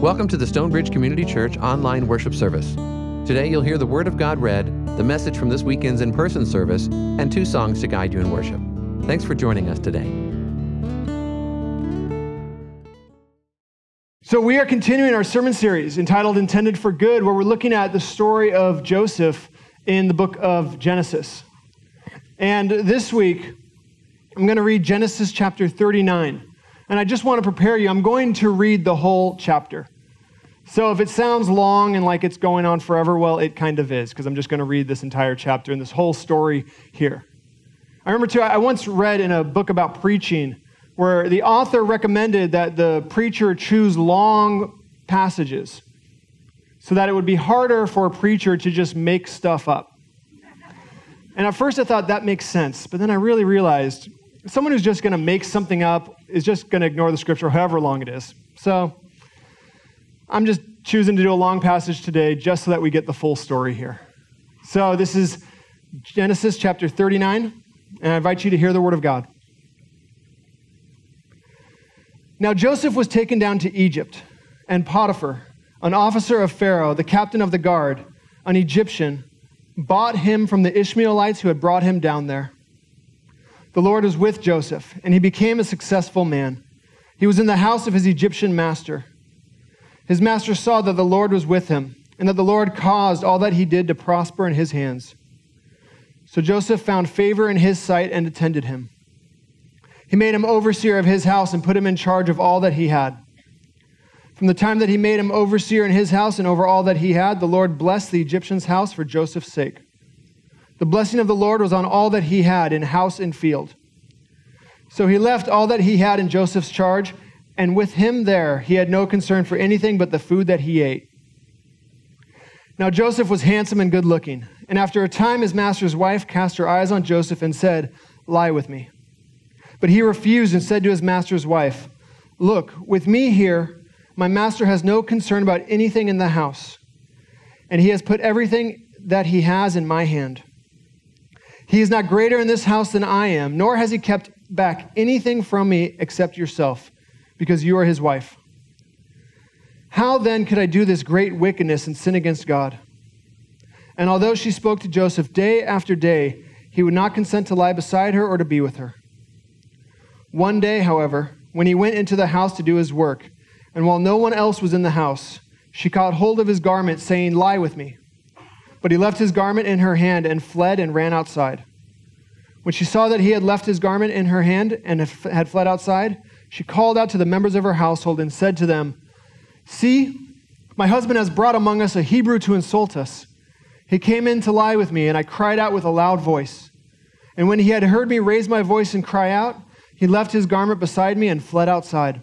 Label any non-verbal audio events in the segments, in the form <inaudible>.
Welcome to the Stonebridge Community Church online worship service. Today you'll hear the Word of God read, the message from this weekend's in person service, and two songs to guide you in worship. Thanks for joining us today. So, we are continuing our sermon series entitled Intended for Good, where we're looking at the story of Joseph in the book of Genesis. And this week, I'm going to read Genesis chapter 39. And I just want to prepare you. I'm going to read the whole chapter. So if it sounds long and like it's going on forever, well, it kind of is, because I'm just going to read this entire chapter and this whole story here. I remember, too, I once read in a book about preaching where the author recommended that the preacher choose long passages so that it would be harder for a preacher to just make stuff up. And at first I thought that makes sense, but then I really realized someone who's just going to make something up is just going to ignore the scripture, however long it is. So I'm just choosing to do a long passage today just so that we get the full story here. So this is Genesis chapter 39, and I invite you to hear the word of God. Now Joseph was taken down to Egypt, and Potiphar, an officer of Pharaoh, the captain of the guard, an Egyptian, bought him from the Ishmaelites who had brought him down there. The Lord was with Joseph, and he became a successful man. He was in the house of his Egyptian master. His master saw that the Lord was with him, and that the Lord caused all that he did to prosper in his hands. So Joseph found favor in his sight and attended him. He made him overseer of his house and put him in charge of all that he had. From the time that he made him overseer in his house and over all that he had, the Lord blessed the Egyptian's house for Joseph's sake. The blessing of the Lord was on all that he had in house and field. So he left all that he had in Joseph's charge, and with him there he had no concern for anything but the food that he ate. Now Joseph was handsome and good looking, and after a time his master's wife cast her eyes on Joseph and said, Lie with me. But he refused and said to his master's wife, Look, with me here, my master has no concern about anything in the house, and he has put everything that he has in my hand. He is not greater in this house than I am, nor has he kept back anything from me except yourself, because you are his wife. How then could I do this great wickedness and sin against God? And although she spoke to Joseph day after day, he would not consent to lie beside her or to be with her. One day, however, when he went into the house to do his work, and while no one else was in the house, she caught hold of his garment, saying, Lie with me. But he left his garment in her hand and fled and ran outside. When she saw that he had left his garment in her hand and had fled outside, she called out to the members of her household and said to them, See, my husband has brought among us a Hebrew to insult us. He came in to lie with me, and I cried out with a loud voice. And when he had heard me raise my voice and cry out, he left his garment beside me and fled outside.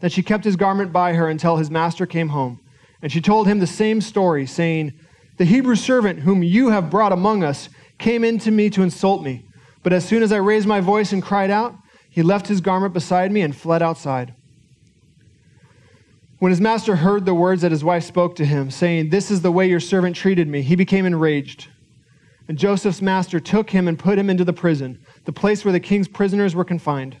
Then she kept his garment by her until his master came home. And she told him the same story, saying, The Hebrew servant whom you have brought among us came in to me to insult me. But as soon as I raised my voice and cried out, he left his garment beside me and fled outside. When his master heard the words that his wife spoke to him, saying, This is the way your servant treated me, he became enraged. And Joseph's master took him and put him into the prison, the place where the king's prisoners were confined.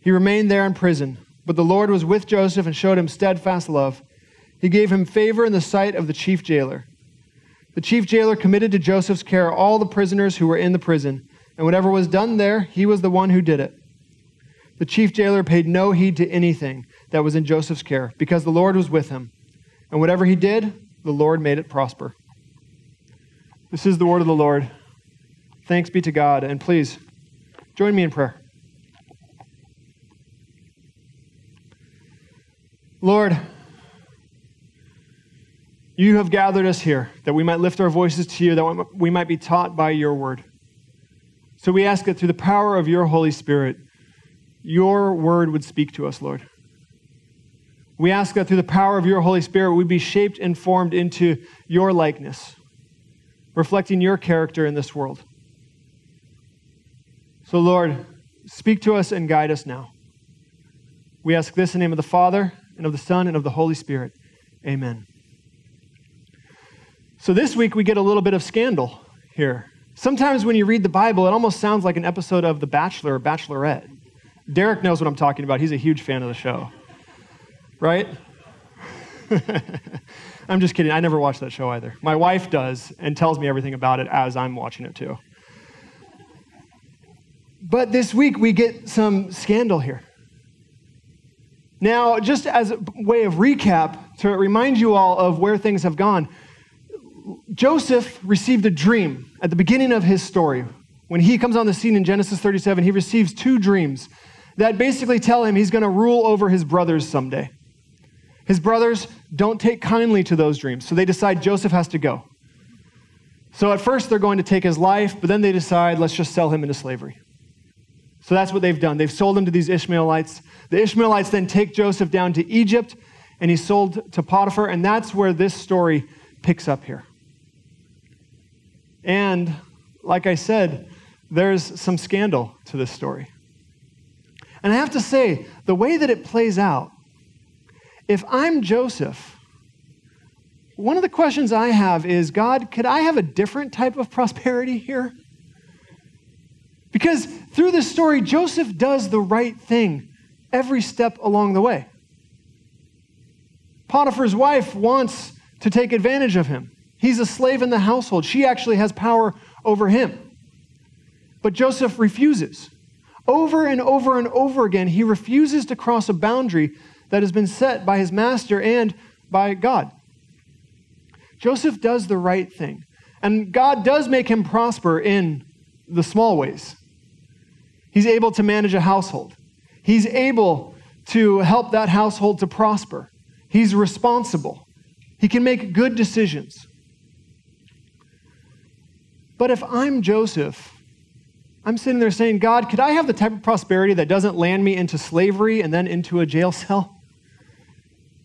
He remained there in prison, but the Lord was with Joseph and showed him steadfast love he gave him favor in the sight of the chief jailer. The chief jailer committed to Joseph's care all the prisoners who were in the prison, and whatever was done there, he was the one who did it. The chief jailer paid no heed to anything that was in Joseph's care, because the Lord was with him. And whatever he did, the Lord made it prosper. This is the word of the Lord. Thanks be to God. And please, join me in prayer. Lord, you have gathered us here that we might lift our voices to you, that we might be taught by your word. So we ask that through the power of your Holy Spirit, your word would speak to us, Lord. We ask that through the power of your Holy Spirit, we'd be shaped and formed into your likeness, reflecting your character in this world. So, Lord, speak to us and guide us now. We ask this in the name of the Father, and of the Son, and of the Holy Spirit. Amen. So this week we get a little bit of scandal here. Sometimes when you read the Bible, it almost sounds like an episode of The Bachelor or Bachelorette. Derek knows what I'm talking about. He's a huge fan of the show. right? <laughs> I'm just kidding. I never watched that show either. My wife does and tells me everything about it as I'm watching it too. But this week we get some scandal here. Now, just as a way of recap, to remind you all of where things have gone, Joseph received a dream at the beginning of his story. When he comes on the scene in Genesis 37, he receives two dreams that basically tell him he's going to rule over his brothers someday. His brothers don't take kindly to those dreams, so they decide Joseph has to go. So at first they're going to take his life, but then they decide, let's just sell him into slavery. So that's what they've done. They've sold him to these Ishmaelites. The Ishmaelites then take Joseph down to Egypt, and he's sold to Potiphar, and that's where this story picks up here. And like I said, there's some scandal to this story. And I have to say, the way that it plays out, if I'm Joseph, one of the questions I have is God, could I have a different type of prosperity here? Because through this story, Joseph does the right thing every step along the way. Potiphar's wife wants to take advantage of him. He's a slave in the household. She actually has power over him. But Joseph refuses. Over and over and over again, he refuses to cross a boundary that has been set by his master and by God. Joseph does the right thing. And God does make him prosper in the small ways. He's able to manage a household. He's able to help that household to prosper. He's responsible. He can make good decisions. But if I'm Joseph, I'm sitting there saying, God, could I have the type of prosperity that doesn't land me into slavery and then into a jail cell?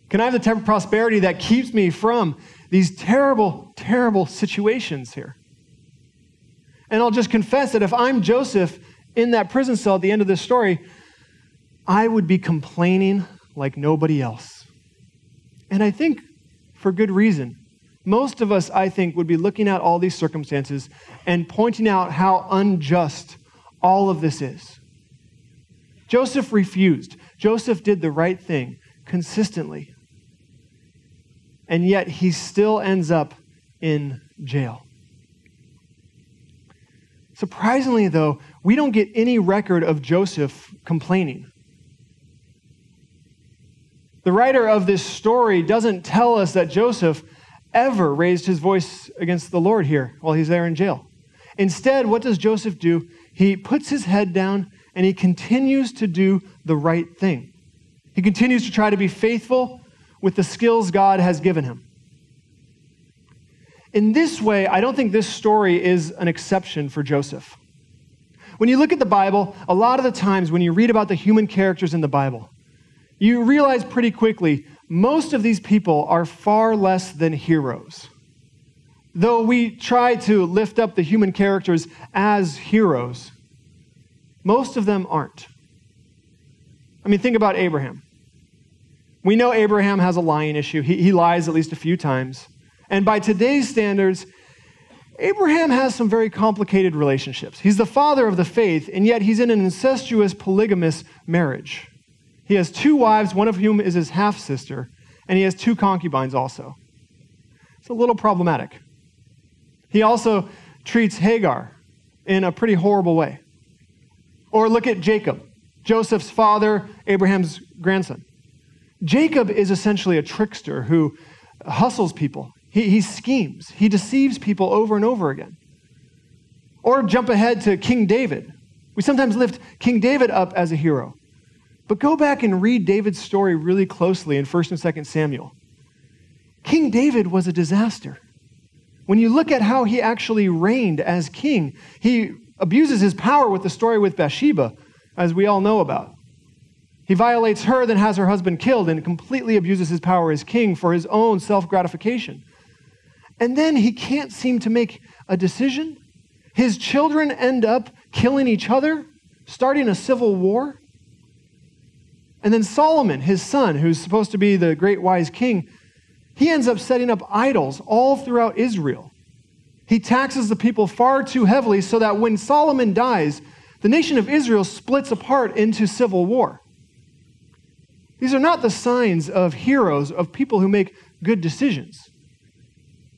Can I have the type of prosperity that keeps me from these terrible, terrible situations here? And I'll just confess that if I'm Joseph in that prison cell at the end of this story, I would be complaining like nobody else. And I think for good reason. Most of us, I think, would be looking at all these circumstances and pointing out how unjust all of this is. Joseph refused. Joseph did the right thing consistently. And yet he still ends up in jail. Surprisingly, though, we don't get any record of Joseph complaining. The writer of this story doesn't tell us that Joseph ever raised his voice against the Lord here while he's there in jail. Instead, what does Joseph do? He puts his head down and he continues to do the right thing. He continues to try to be faithful with the skills God has given him. In this way, I don't think this story is an exception for Joseph. When you look at the Bible, a lot of the times when you read about the human characters in the Bible, you realize pretty quickly most of these people are far less than heroes. Though we try to lift up the human characters as heroes, most of them aren't. I mean, think about Abraham. We know Abraham has a lying issue. He, he lies at least a few times. And by today's standards, Abraham has some very complicated relationships. He's the father of the faith, and yet he's in an incestuous polygamous marriage. He has two wives, one of whom is his half sister, and he has two concubines also. It's a little problematic. He also treats Hagar in a pretty horrible way. Or look at Jacob, Joseph's father, Abraham's grandson. Jacob is essentially a trickster who hustles people he, he schemes, he deceives people over and over again. Or jump ahead to King David. We sometimes lift King David up as a hero. But go back and read David's story really closely in 1st and 2nd Samuel. King David was a disaster. When you look at how he actually reigned as king, he abuses his power with the story with Bathsheba, as we all know about. He violates her, then has her husband killed, and completely abuses his power as king for his own self gratification. And then he can't seem to make a decision. His children end up killing each other, starting a civil war. And then Solomon, his son, who's supposed to be the great wise king, he ends up setting up idols all throughout Israel. He taxes the people far too heavily so that when Solomon dies, the nation of Israel splits apart into civil war. These are not the signs of heroes, of people who make good decisions.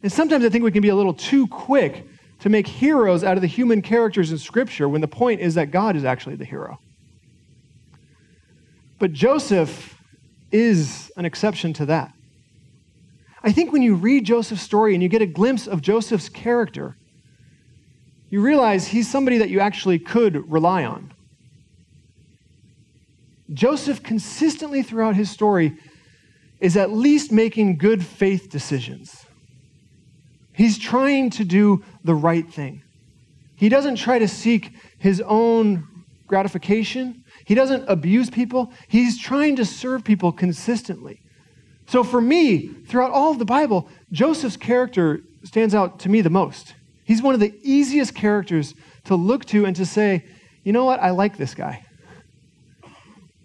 And sometimes I think we can be a little too quick to make heroes out of the human characters in Scripture when the point is that God is actually the hero. But Joseph is an exception to that. I think when you read Joseph's story and you get a glimpse of Joseph's character, you realize he's somebody that you actually could rely on. Joseph, consistently throughout his story, is at least making good faith decisions. He's trying to do the right thing. He doesn't try to seek his own gratification. He doesn't abuse people. He's trying to serve people consistently. So for me, throughout all of the Bible, Joseph's character stands out to me the most. He's one of the easiest characters to look to and to say, you know what, I like this guy.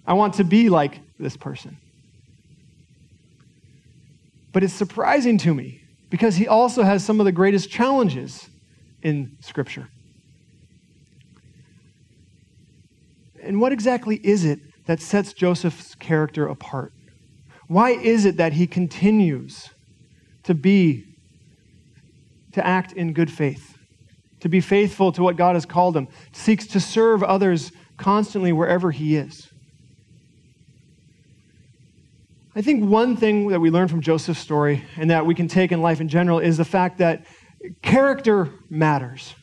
I want to be like this person. But it's surprising to me because he also has some of the greatest challenges in Scripture. And what exactly is it that sets Joseph's character apart? Why is it that he continues to be, to act in good faith, to be faithful to what God has called him, seeks to serve others constantly wherever he is? I think one thing that we learn from Joseph's story and that we can take in life in general is the fact that character matters.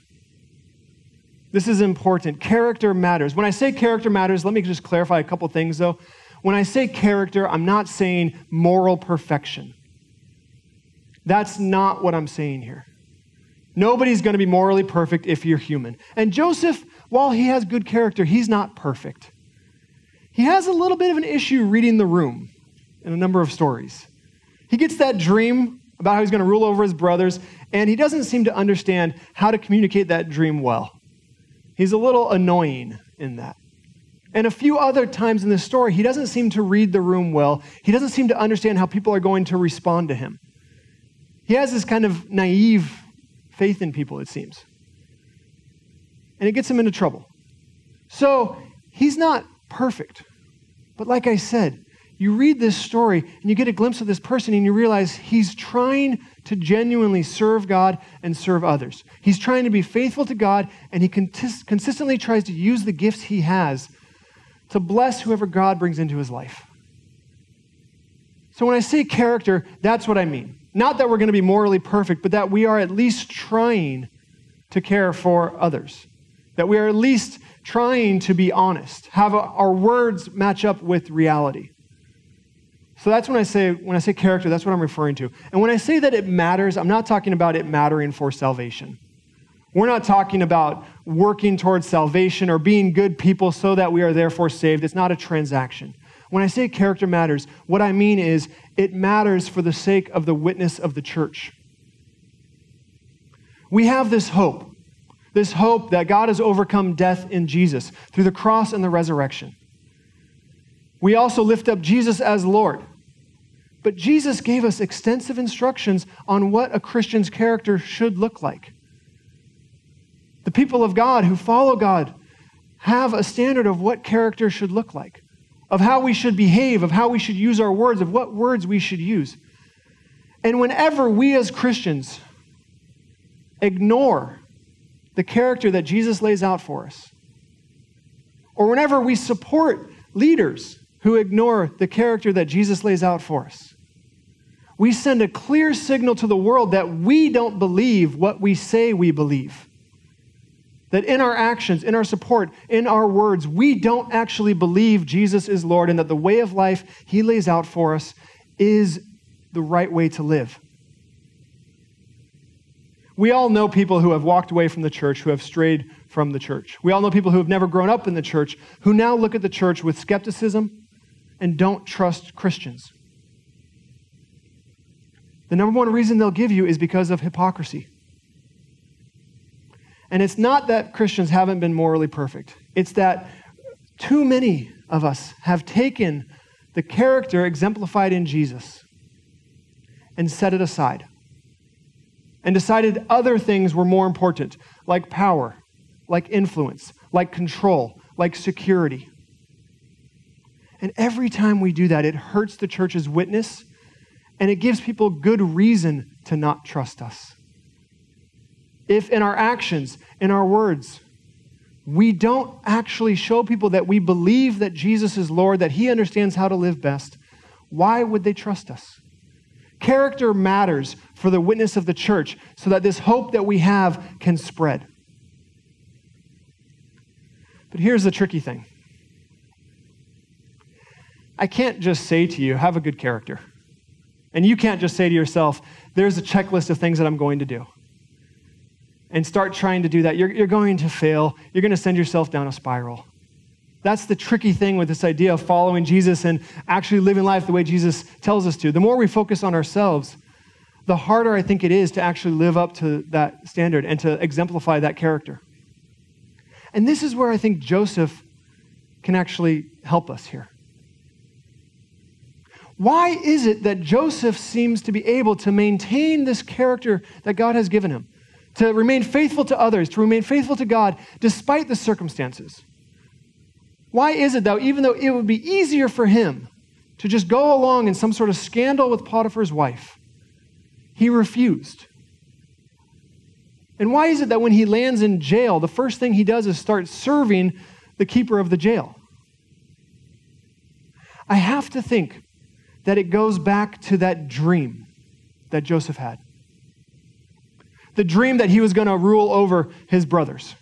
This is important. Character matters. When I say character matters, let me just clarify a couple things though. When I say character, I'm not saying moral perfection. That's not what I'm saying here. Nobody's going to be morally perfect if you're human. And Joseph, while he has good character, he's not perfect. He has a little bit of an issue reading the room in a number of stories. He gets that dream about how he's going to rule over his brothers, and he doesn't seem to understand how to communicate that dream well. He's a little annoying in that. And a few other times in the story, he doesn't seem to read the room well. He doesn't seem to understand how people are going to respond to him. He has this kind of naive faith in people, it seems. And it gets him into trouble. So he's not perfect. But like I said, you read this story and you get a glimpse of this person and you realize he's trying to genuinely serve God and serve others. He's trying to be faithful to God and he consistently tries to use the gifts he has to bless whoever God brings into his life. So when I say character, that's what I mean. Not that we're going to be morally perfect, but that we are at least trying to care for others. That we are at least trying to be honest, have our words match up with reality. So that's when I say when I say character, that's what I'm referring to. And when I say that it matters, I'm not talking about it mattering for salvation. We're not talking about working towards salvation or being good people so that we are therefore saved. It's not a transaction. When I say character matters, what I mean is it matters for the sake of the witness of the church. We have this hope, this hope that God has overcome death in Jesus through the cross and the resurrection. We also lift up Jesus as Lord. But Jesus gave us extensive instructions on what a Christian's character should look like. The people of God who follow God have a standard of what character should look like, of how we should behave, of how we should use our words, of what words we should use. And whenever we as Christians ignore the character that Jesus lays out for us, or whenever we support leaders who ignore the character that Jesus lays out for us. We send a clear signal to the world that we don't believe what we say we believe. That in our actions, in our support, in our words, we don't actually believe Jesus is Lord and that the way of life He lays out for us is the right way to live. We all know people who have walked away from the church, who have strayed from the church. We all know people who have never grown up in the church, who now look at the church with skepticism and don't trust Christians. The number one reason they'll give you is because of hypocrisy. And it's not that Christians haven't been morally perfect, it's that too many of us have taken the character exemplified in Jesus and set it aside and decided other things were more important, like power, like influence, like control, like security. And every time we do that, it hurts the church's witness and it gives people good reason to not trust us. If in our actions, in our words, we don't actually show people that we believe that Jesus is Lord, that He understands how to live best, why would they trust us? Character matters for the witness of the church so that this hope that we have can spread. But here's the tricky thing I can't just say to you, have a good character. And you can't just say to yourself, there's a checklist of things that I'm going to do. And start trying to do that. You're, you're going to fail. You're going to send yourself down a spiral. That's the tricky thing with this idea of following Jesus and actually living life the way Jesus tells us to. The more we focus on ourselves, the harder I think it is to actually live up to that standard and to exemplify that character. And this is where I think Joseph can actually help us here. Why is it that Joseph seems to be able to maintain this character that God has given him? To remain faithful to others, to remain faithful to God despite the circumstances? Why is it, though, even though it would be easier for him to just go along in some sort of scandal with Potiphar's wife, he refused? And why is it that when he lands in jail, the first thing he does is start serving the keeper of the jail? I have to think that it goes back to that dream that Joseph had. The dream that he was going to rule over his brothers.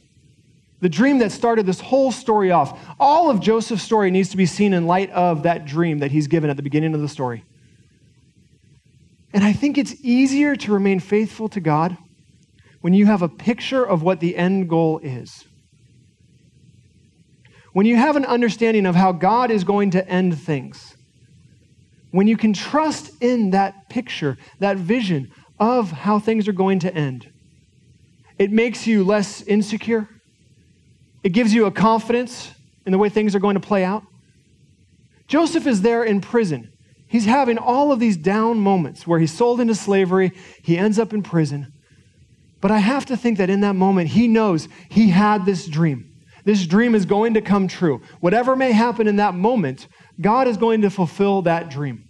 The dream that started this whole story off. All of Joseph's story needs to be seen in light of that dream that he's given at the beginning of the story. And I think it's easier to remain faithful to God when you have a picture of what the end goal is. When you have an understanding of how God is going to end things. When you can trust in that picture, that vision of how things are going to end, it makes you less insecure it gives you a confidence in the way things are going to play out. Joseph is there in prison. He's having all of these down moments where he's sold into slavery, he ends up in prison. But I have to think that in that moment, he knows he had this dream. This dream is going to come true. Whatever may happen in that moment, God is going to fulfill that dream.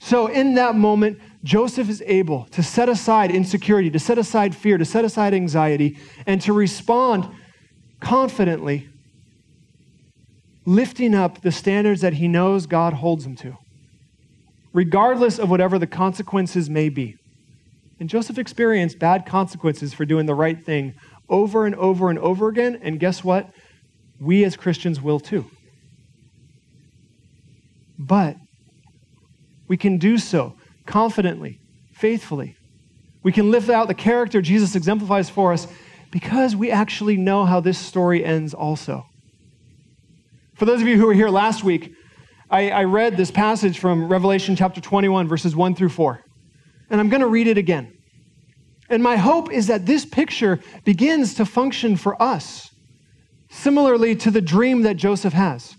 So, in that moment, Joseph is able to set aside insecurity, to set aside fear, to set aside anxiety, and to respond confidently lifting up the standards that he knows God holds him to, regardless of whatever the consequences may be. And Joseph experienced bad consequences for doing the right thing over and over and over again. And guess what? We as Christians will too. But we can do so confidently, faithfully. We can live out the character Jesus exemplifies for us because we actually know how this story ends also. For those of you who were here last week, I, I read this passage from Revelation chapter 21, verses 1 through 4. And I'm going to read it again. And my hope is that this picture begins to function for us, similarly to the dream that Joseph has.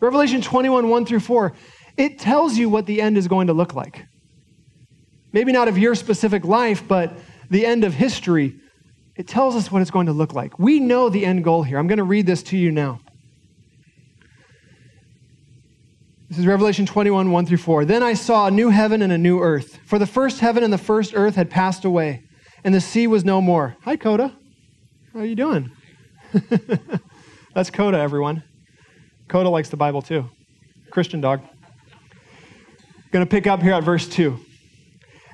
Revelation 21, 1 through 4, it tells you what the end is going to look like. Maybe not of your specific life, but the end of history it tells us what it's going to look like. We know the end goal here. I'm going to read this to you now. This is Revelation 21, 1 through 4. Then I saw a new heaven and a new earth. For the first heaven and the first earth had passed away, and the sea was no more. Hi, Coda. How are you doing? <laughs> That's Coda, everyone. Coda likes the Bible too. Christian dog. Going to pick up here at verse 2.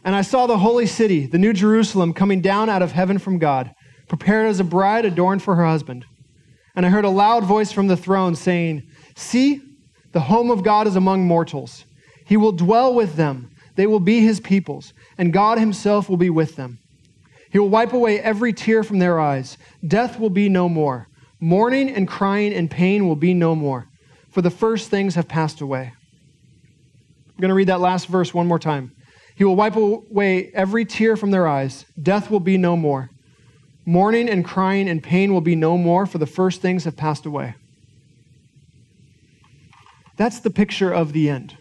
And I saw the holy city, the new Jerusalem, coming down out of heaven from God, prepared as a bride adorned for her husband. And I heard a loud voice from the throne saying, See, the home of God is among mortals. He will dwell with them, they will be his peoples, and God himself will be with them. He will wipe away every tear from their eyes. Death will be no more. Mourning and crying and pain will be no more, for the first things have passed away. I'm going to read that last verse one more time. He will wipe away every tear from their eyes. Death will be no more. Mourning and crying and pain will be no more, for the first things have passed away. That's the picture of the end.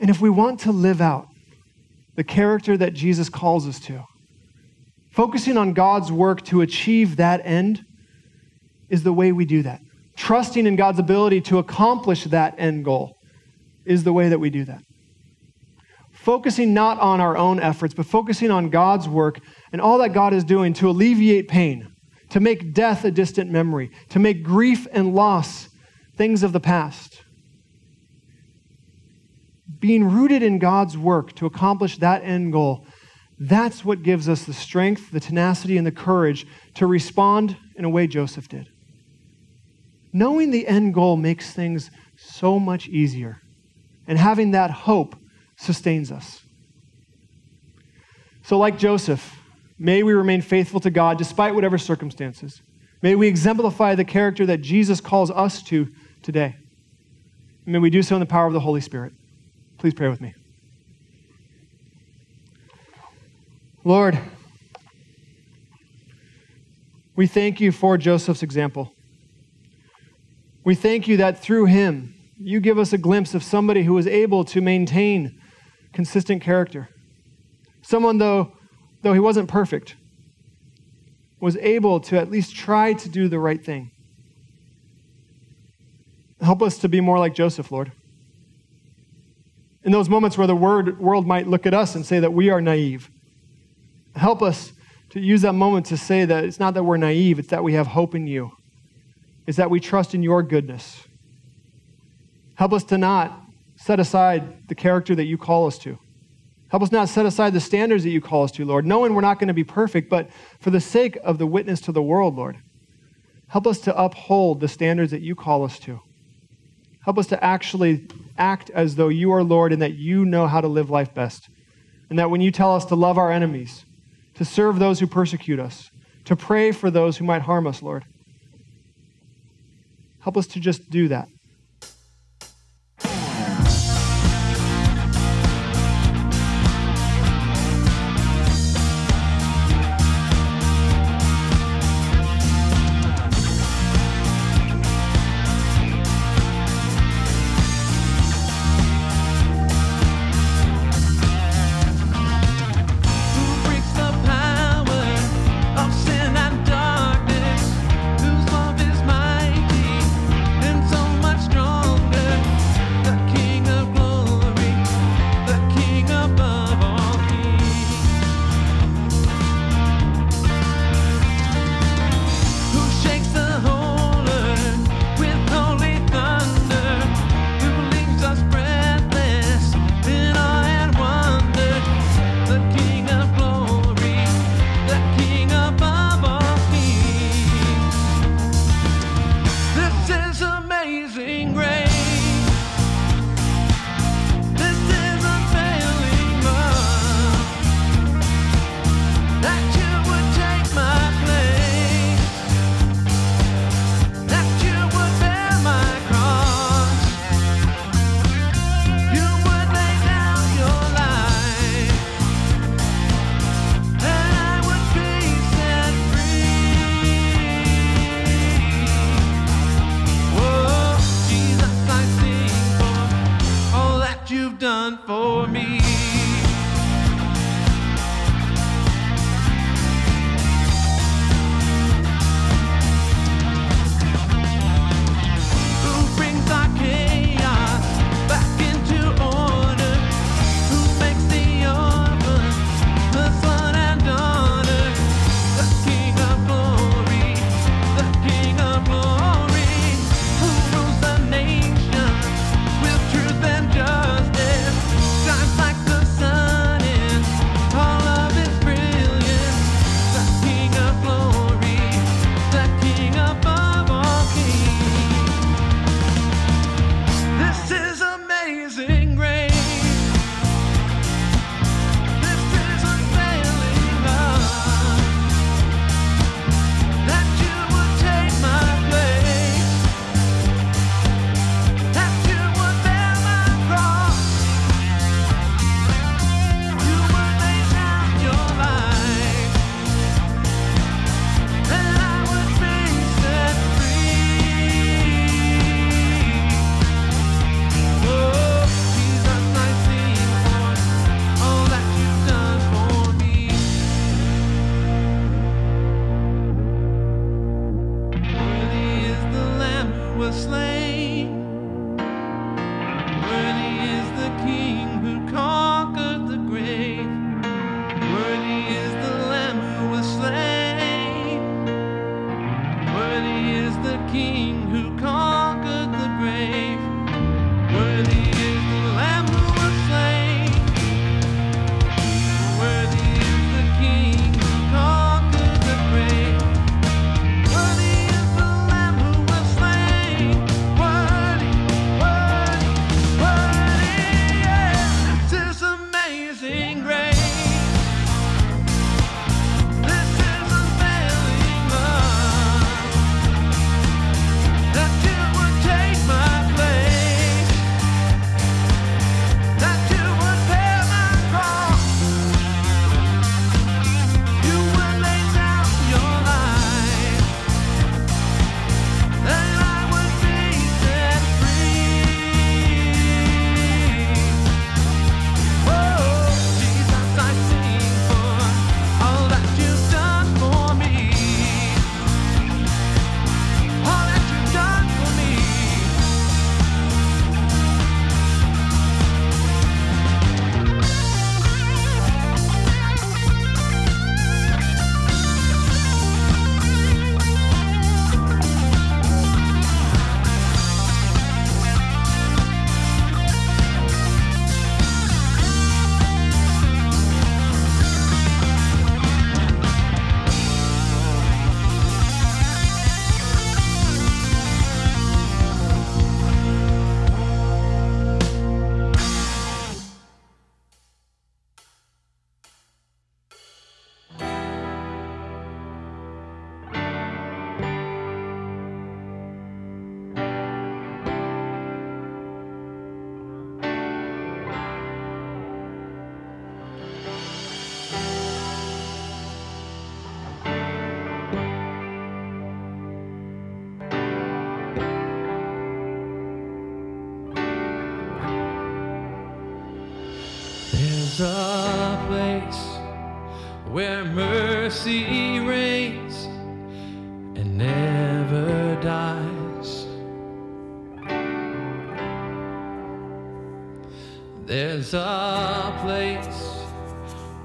And if we want to live out the character that Jesus calls us to, focusing on God's work to achieve that end is the way we do that. trusting in God's ability to accomplish that end goal is the way that we do that. Focusing not on our own efforts, but focusing on God's work and all that God is doing to alleviate pain, to make death a distant memory, to make grief and loss things of the past. Being rooted in God's work to accomplish that end goal, that's what gives us the strength, the tenacity, and the courage to respond in a way Joseph did. Knowing the end goal makes things so much easier, and having that hope sustains us. So, like Joseph, may we remain faithful to God despite whatever circumstances. May we exemplify the character that Jesus calls us to today. may we do so in the power of the Holy Spirit. Please pray with me. Lord, we thank you for Joseph's example. We thank you that through him, you give us a glimpse of somebody who was able to maintain consistent character. Someone, though, though he wasn't perfect, was able to at least try to do the right thing. Help us to be more like Joseph, Lord. In those moments where the word, world might look at us and say that we are naive, help us to use that moment to say that it's not that we're naive, it's that we have hope in you. It's that we trust in your goodness. Help us to not set aside the character that you call us to. Help us not set aside the standards that you call us to, Lord, knowing we're not going to be perfect, but for the sake of the witness to the world, Lord, help us to uphold the standards that you call us to. Help us to actually act as though you are Lord and that you know how to live life best. And that when you tell us to love our enemies, to serve those who persecute us, to pray for those who might harm us, Lord, help us to just do that.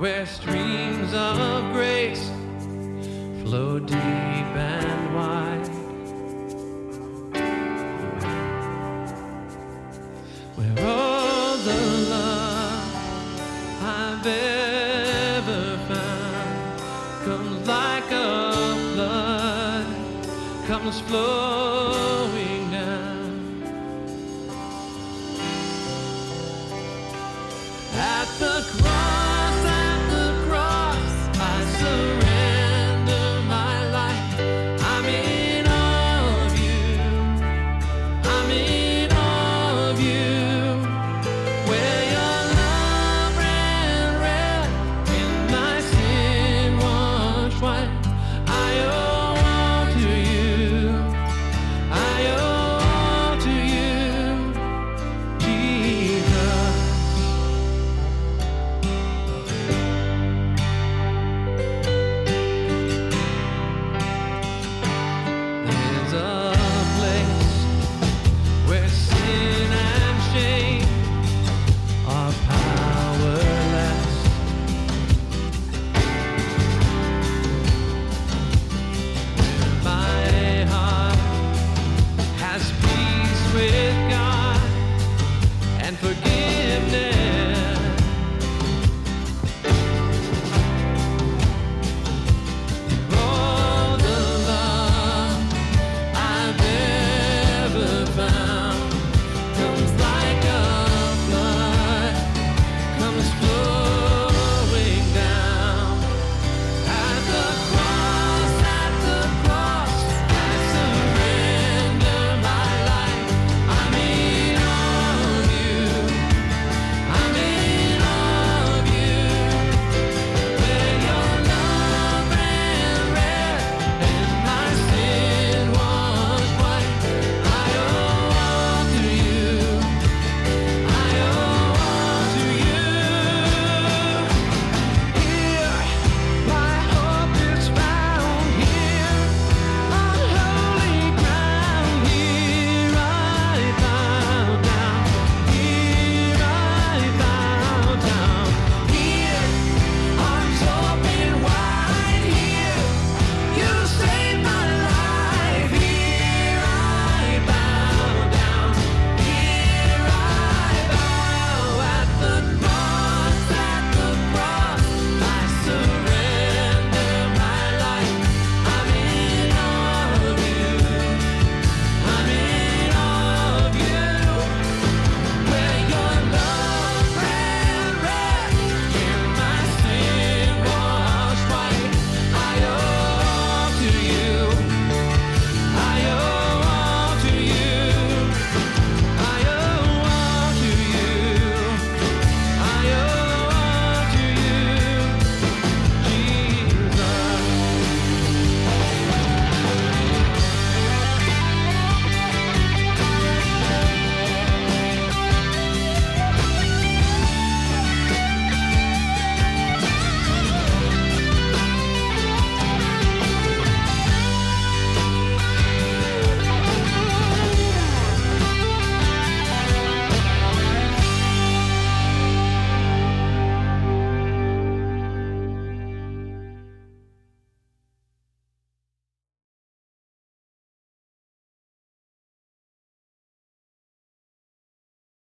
Where streams of grace flow deep and wide. Where all the love I've ever found comes like a flood, comes flowing